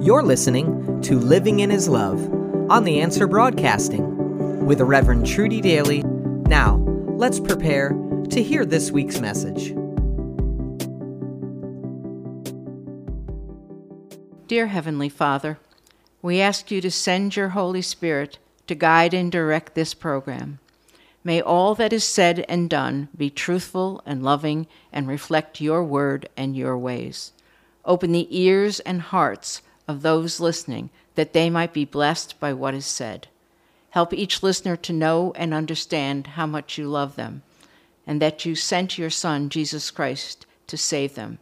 You're listening to Living in His Love on The Answer Broadcasting with Reverend Trudy Daly. Now, let's prepare to hear this week's message. Dear Heavenly Father, we ask you to send your Holy Spirit to guide and direct this program. May all that is said and done be truthful and loving and reflect your word and your ways. Open the ears and hearts of those listening that they might be blessed by what is said. Help each listener to know and understand how much you love them, and that you sent your Son, Jesus Christ, to save them,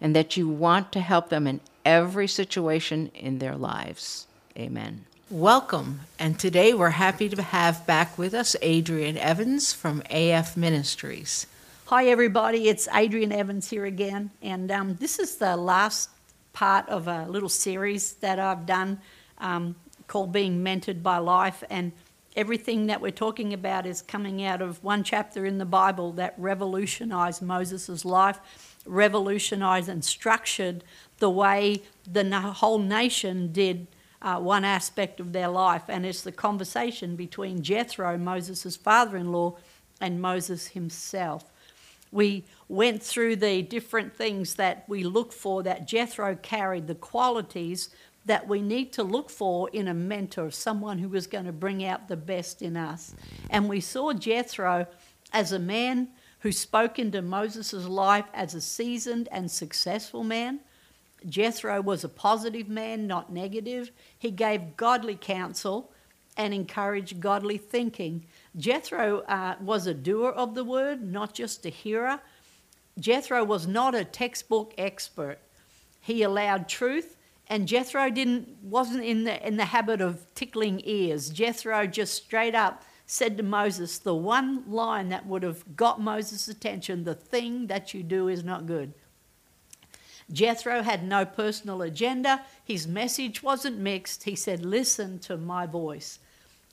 and that you want to help them in every situation in their lives. Amen. Welcome, and today we're happy to have back with us Adrienne Evans from AF Ministries. Hi, everybody. It's Adrienne Evans here again, and um, this is the last part of a little series that I've done um, called Being Mentored by Life. And everything that we're talking about is coming out of one chapter in the Bible that revolutionized Moses' life, revolutionized and structured the way the whole nation did. Uh, one aspect of their life, and it's the conversation between Jethro, Moses' father in law, and Moses himself. We went through the different things that we look for that Jethro carried, the qualities that we need to look for in a mentor, someone who was going to bring out the best in us. And we saw Jethro as a man who spoke into Moses' life as a seasoned and successful man. Jethro was a positive man, not negative. He gave godly counsel and encouraged godly thinking. Jethro uh, was a doer of the word, not just a hearer. Jethro was not a textbook expert. He allowed truth, and Jethro didn't wasn't in the in the habit of tickling ears. Jethro just straight up said to Moses the one line that would have got Moses' attention: "The thing that you do is not good." Jethro had no personal agenda. His message wasn't mixed. He said, "Listen to my voice."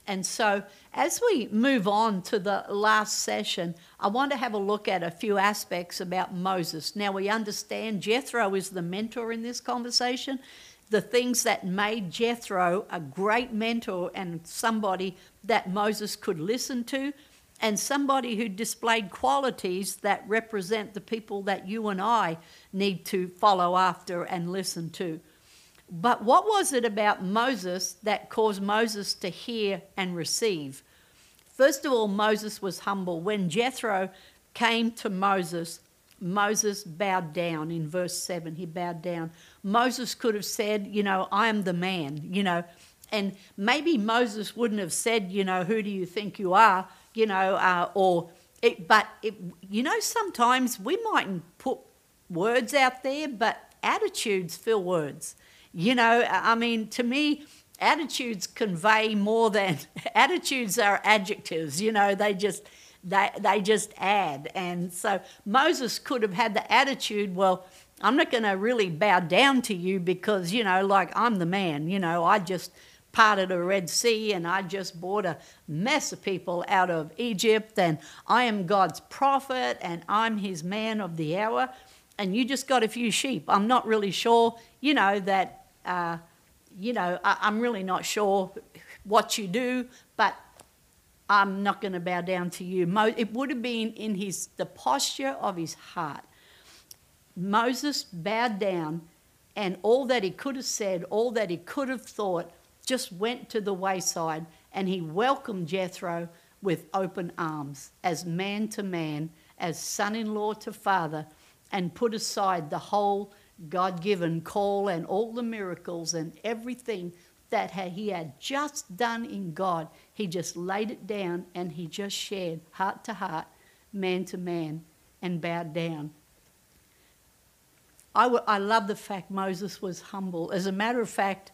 And so, as we move on to the last session, I want to have a look at a few aspects about Moses. Now, we understand Jethro is the mentor in this conversation. The things that made Jethro a great mentor and somebody that Moses could listen to, and somebody who displayed qualities that represent the people that you and I need to follow after and listen to. But what was it about Moses that caused Moses to hear and receive? First of all, Moses was humble. When Jethro came to Moses, Moses bowed down in verse 7. He bowed down. Moses could have said, You know, I am the man, you know. And maybe Moses wouldn't have said, You know, who do you think you are, you know, uh, or, it, but, it, you know, sometimes we mightn't put words out there, but attitudes fill words. You know, I mean, to me, attitudes convey more than attitudes are adjectives. You know, they just they they just add. And so Moses could have had the attitude, well, I'm not going to really bow down to you because you know, like I'm the man. You know, I just parted a Red Sea and I just brought a mess of people out of Egypt and I am God's prophet and I'm his man of the hour and you just got a few sheep. I'm not really sure, you know, that you know, I, I'm really not sure what you do, but I'm not going to bow down to you. Mo- it would have been in his the posture of his heart. Moses bowed down, and all that he could have said, all that he could have thought, just went to the wayside, and he welcomed Jethro with open arms, as man to man, as son in law to father, and put aside the whole God given call and all the miracles and everything that he had just done in God. He just laid it down and he just shared heart to heart, man to man, and bowed down. I, w- I love the fact Moses was humble. As a matter of fact,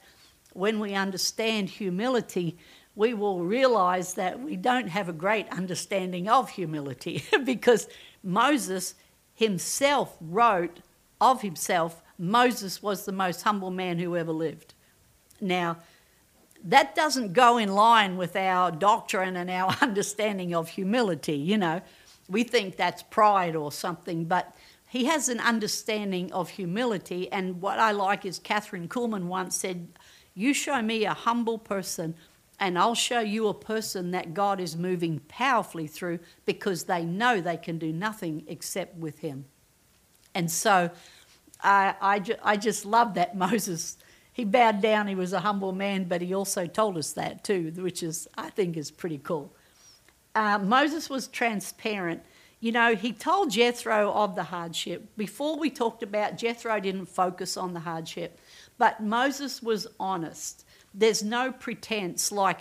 when we understand humility, we will realize that we don't have a great understanding of humility because Moses himself wrote of himself, Moses was the most humble man who ever lived. Now, that doesn't go in line with our doctrine and our understanding of humility, you know. We think that's pride or something, but he has an understanding of humility. And what I like is Kathryn Kuhlman once said, You show me a humble person, and I'll show you a person that God is moving powerfully through because they know they can do nothing except with him. And so I, I, ju- I just love that Moses. He bowed down, he was a humble man, but he also told us that too, which is, I think, is pretty cool. Uh, Moses was transparent you know, he told Jethro of the hardship. Before we talked about Jethro didn't focus on the hardship, but Moses was honest. There's no pretense like,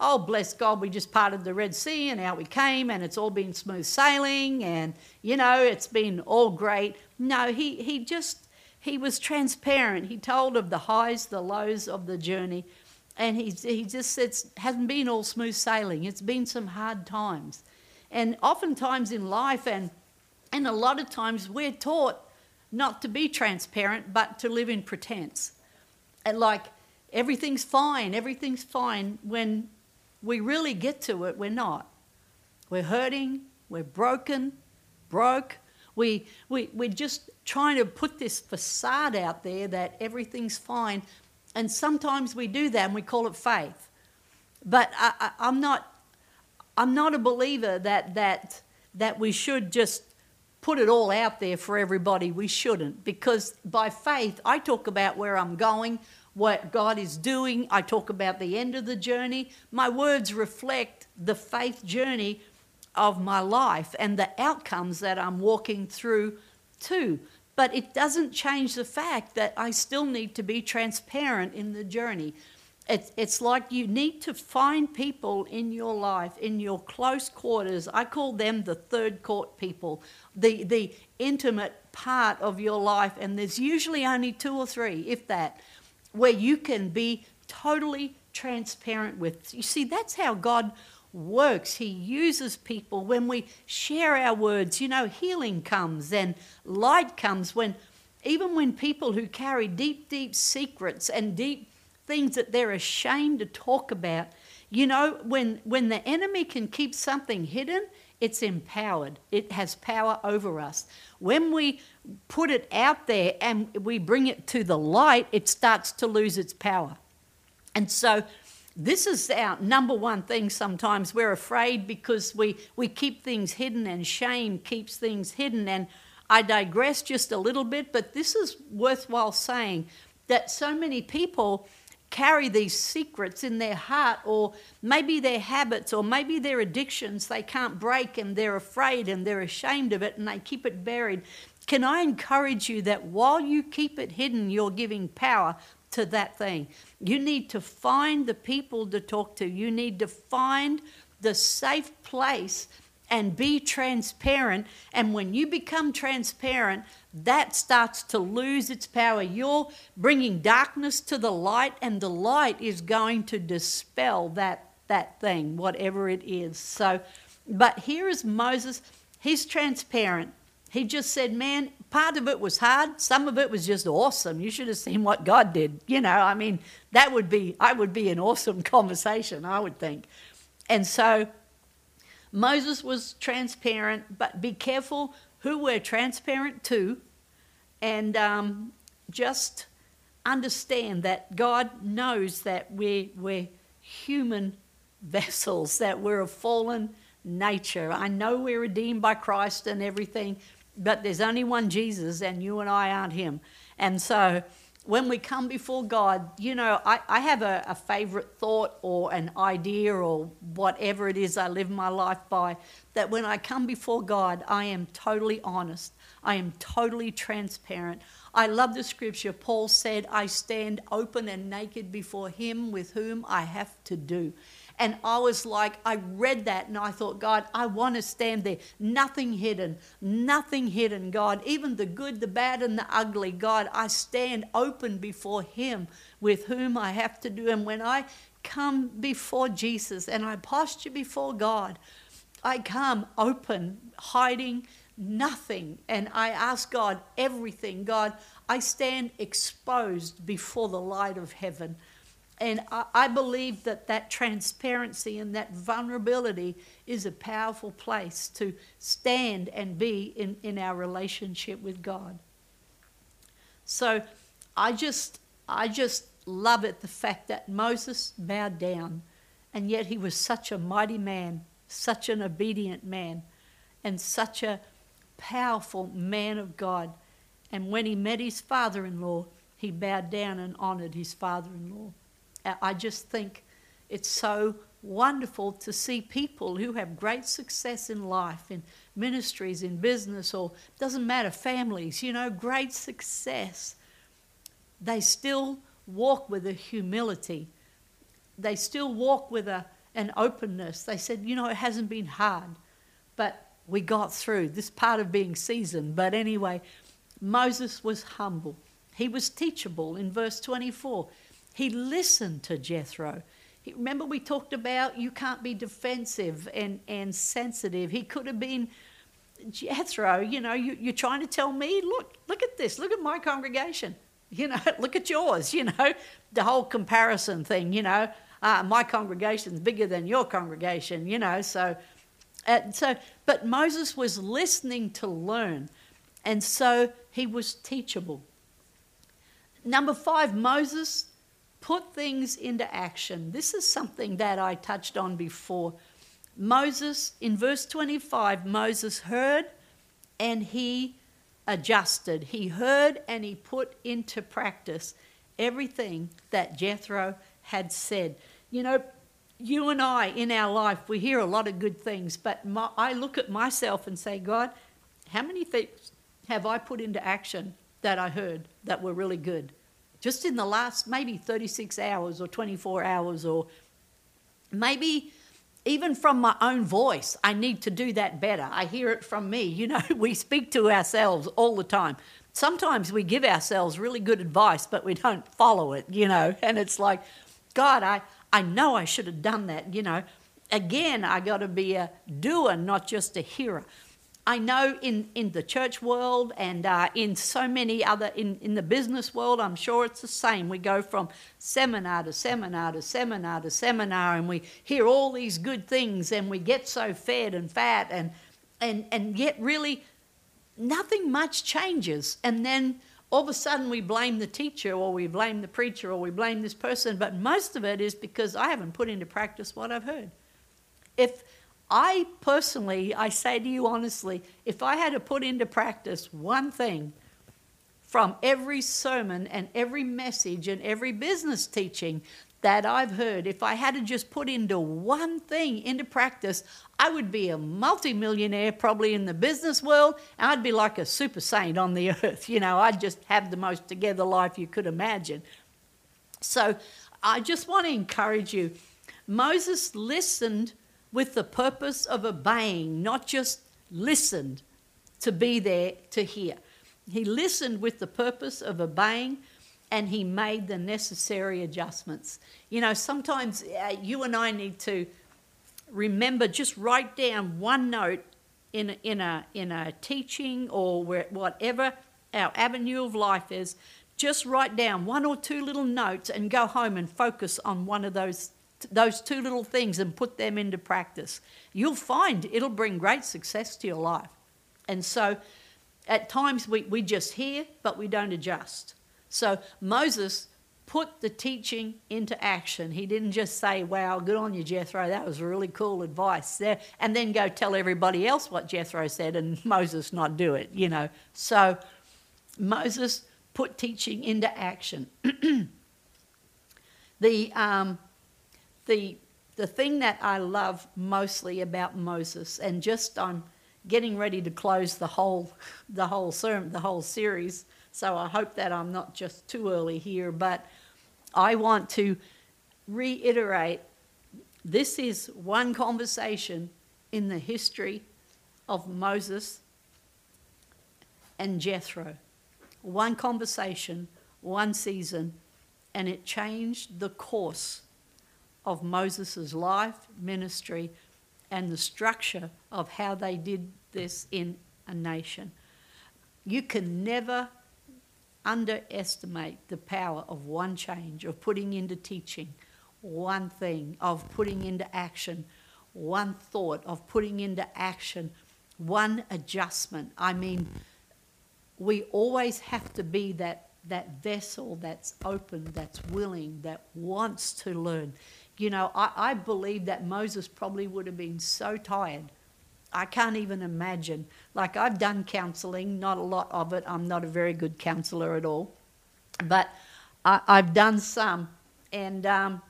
oh, bless God, we just parted the Red Sea and out we came and it's all been smooth sailing and, you know, it's been all great. No, he, he just, he was transparent. He told of the highs, the lows of the journey. And he, he just said, hasn't been all smooth sailing. It's been some hard times. And oftentimes in life, and, and a lot of times, we're taught not to be transparent, but to live in pretense. And like everything's fine, everything's fine, when we really get to it, we're not. We're hurting, we're broken, broke. We, we, we're just trying to put this facade out there that everything's fine. And sometimes we do that and we call it faith. But I, I, I'm not I'm not a believer that that that we should just put it all out there for everybody. We shouldn't because by faith I talk about where I'm going, what God is doing. I talk about the end of the journey. My words reflect the faith journey of my life and the outcomes that I'm walking through too. But it doesn't change the fact that I still need to be transparent in the journey. It's, it's like you need to find people in your life, in your close quarters. I call them the third court people, the, the intimate part of your life. And there's usually only two or three, if that, where you can be totally transparent with. You see, that's how God works. He uses people when we share our words. You know, healing comes and light comes when, even when people who carry deep, deep secrets and deep things that they're ashamed to talk about. You know, when, when the enemy can keep something hidden, it's empowered. It has power over us. When we put it out there and we bring it to the light, it starts to lose its power. And so, this is our number one thing sometimes. We're afraid because we, we keep things hidden, and shame keeps things hidden. And I digress just a little bit, but this is worthwhile saying that so many people carry these secrets in their heart, or maybe their habits, or maybe their addictions they can't break and they're afraid and they're ashamed of it and they keep it buried. Can I encourage you that while you keep it hidden, you're giving power to that thing? You need to find the people to talk to, you need to find the safe place and be transparent. And when you become transparent, that starts to lose its power. You're bringing darkness to the light, and the light is going to dispel that, that thing, whatever it is. So, but here is Moses. He's transparent. He just said, Man, part of it was hard, some of it was just awesome. You should have seen what God did. You know, I mean, that would be, I would be an awesome conversation, I would think. And so Moses was transparent, but be careful who we're transparent to and um, just understand that God knows that we're, we're human vessels, that we're a fallen nature. I know we're redeemed by Christ and everything, but there's only one Jesus, and you and I aren't Him. And so when we come before God, you know, I, I have a, a favorite thought or an idea or whatever it is I live my life by, that when I come before God, I am totally honest. I am totally transparent. I love the scripture. Paul said, I stand open and naked before him with whom I have to do. And I was like, I read that and I thought, God, I want to stand there. Nothing hidden, nothing hidden, God. Even the good, the bad, and the ugly, God, I stand open before Him with whom I have to do. And when I come before Jesus and I posture before God, I come open, hiding nothing. And I ask God everything. God, I stand exposed before the light of heaven. And I, I believe that that transparency and that vulnerability is a powerful place to stand and be in, in our relationship with God. So I just, I just love it the fact that Moses bowed down, and yet he was such a mighty man, such an obedient man, and such a powerful man of God. And when he met his father in law, he bowed down and honored his father in law. I just think it's so wonderful to see people who have great success in life, in ministries, in business, or doesn't matter, families, you know, great success. They still walk with a humility. They still walk with a, an openness. They said, you know, it hasn't been hard, but we got through this part of being seasoned. But anyway, Moses was humble. He was teachable in verse 24. He listened to Jethro. He, remember, we talked about you can't be defensive and, and sensitive. He could have been Jethro, you know, you, you're trying to tell me, look, look at this, look at my congregation, you know, look at yours, you know, the whole comparison thing, you know, uh, my congregation's bigger than your congregation, you know, so, uh, so, but Moses was listening to learn, and so he was teachable. Number five, Moses put things into action. This is something that I touched on before. Moses, in verse 25, Moses heard and he adjusted. He heard and he put into practice everything that Jethro had said. You know, you and I in our life, we hear a lot of good things, but my, I look at myself and say, God, how many things have I put into action that I heard that were really good? Just in the last maybe 36 hours or 24 hours, or maybe even from my own voice, I need to do that better. I hear it from me. You know, we speak to ourselves all the time. Sometimes we give ourselves really good advice, but we don't follow it, you know, and it's like, God, I, I know I should have done that, you know. Again, I got to be a doer, not just a hearer. I know in, in the church world and uh, in so many other, in, in the business world, I'm sure it's the same. We go from seminar to seminar to seminar to seminar and we hear all these good things and we get so fed and fat and, and, and yet really nothing much changes. And then all of a sudden we blame the teacher or we blame the preacher or we blame this person, but most of it is because I haven't put into practice what I've heard. If I personally, I say to you honestly, if I had to put into practice one thing from every sermon and every message and every business teaching that I've heard, if I had to just put into one thing into practice, I would be a multimillionaire probably in the business world, and I'd be like a super saint on the earth. You know, I'd just have the most together life you could imagine. So I just want to encourage you. Moses listened with the purpose of obeying, not just listened to be there to hear. He listened with the purpose of obeying and he made the necessary adjustments. You know, sometimes uh, you and I need to remember just write down one note in, in, a, in a teaching or whatever our avenue of life is. Just write down one or two little notes and go home and focus on one of those those two little things and put them into practice, you'll find it'll bring great success to your life. And so at times we, we just hear, but we don't adjust. So Moses put the teaching into action. He didn't just say, Wow, good on you, Jethro, that was really cool advice there, and then go tell everybody else what Jethro said and Moses not do it, you know. So Moses put teaching into action. the um, the, the thing that I love mostly about Moses, and just I'm getting ready to close the whole, the whole sermon, the whole series, so I hope that I'm not just too early here, but I want to reiterate this is one conversation in the history of Moses and Jethro. One conversation, one season, and it changed the course of Moses' life, ministry, and the structure of how they did this in a nation. You can never underestimate the power of one change, of putting into teaching, one thing, of putting into action, one thought, of putting into action, one adjustment. I mean, we always have to be that, that vessel that's open, that's willing, that wants to learn. You know, I, I believe that Moses probably would have been so tired. I can't even imagine. Like, I've done counseling, not a lot of it. I'm not a very good counselor at all. But I, have done some. And um,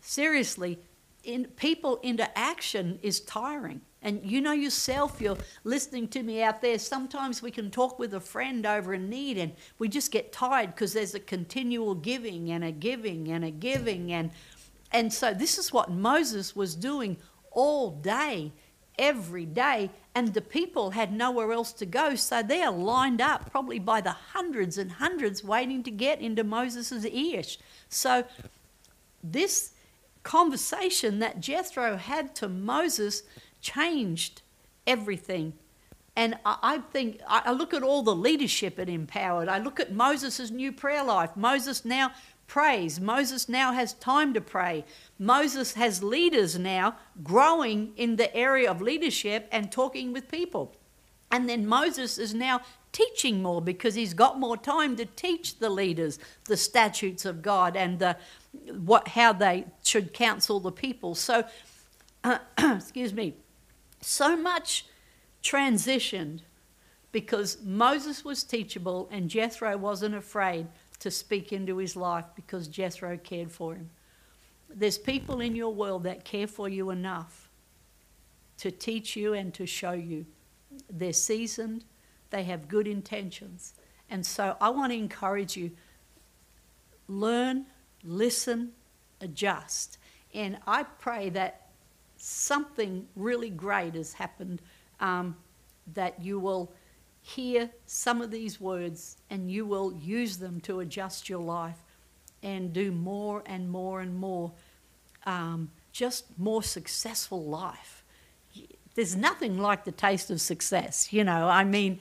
seriously, in, people into action is tiring. And you know yourself, you're listening to me out there. Sometimes we can talk with a friend over a need and we just get tired because there's a continual giving and a giving and a giving. And, and so this is what Moses was doing all day, every day. And the people had nowhere else to go. So they are lined up probably by the hundreds and hundreds waiting to get into Moses' ears. So this conversation that Jethro had to Moses changed everything. And I, I think, I look at all the leadership it empowered. I look at Moses' new prayer life. Moses now prays. Moses now has time to pray. Moses has leaders now growing in the area of leadership and talking with people. And then Moses is now teaching more because he's got more time to teach the leaders the statutes of God and the, what, how they should counsel the people. So, uh, excuse me, so much transitioned because Moses was teachable and Jethro wasn't afraid to speak into his life because Jethro cared for him. There's people in your world that care for you enough to teach you and to show you. They're seasoned, they have good intentions. And so I want to encourage you learn, listen, adjust. And I pray that something really great has happened, um, that you will hear some of these words and you will use them to adjust your life and do more and more and more, um, just more successful life. There's nothing like the taste of success, you know. I mean,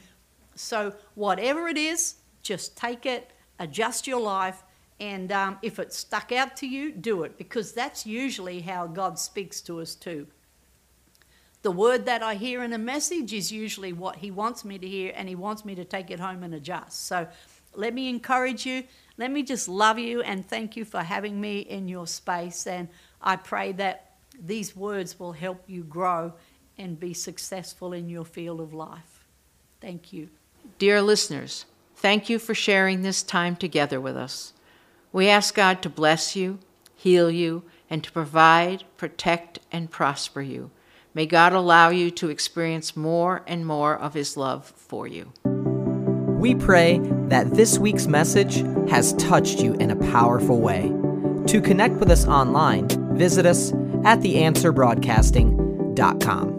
so, whatever it is, just take it, adjust your life, and um, if it stuck out to you, do it, because that's usually how God speaks to us too. The word that I hear in a message is usually what He wants me to hear, and He wants me to take it home and adjust. So, let me encourage you. Let me just love you and thank you for having me in your space. And I pray that these words will help you grow and be successful in your field of life. Thank you. Dear listeners, thank you for sharing this time together with us. We ask God to bless you, heal you, and to provide, protect, and prosper you. May God allow you to experience more and more of His love for you. We pray that this week's message has touched you in a powerful way. To connect with us online, visit us at theanswerbroadcasting.com.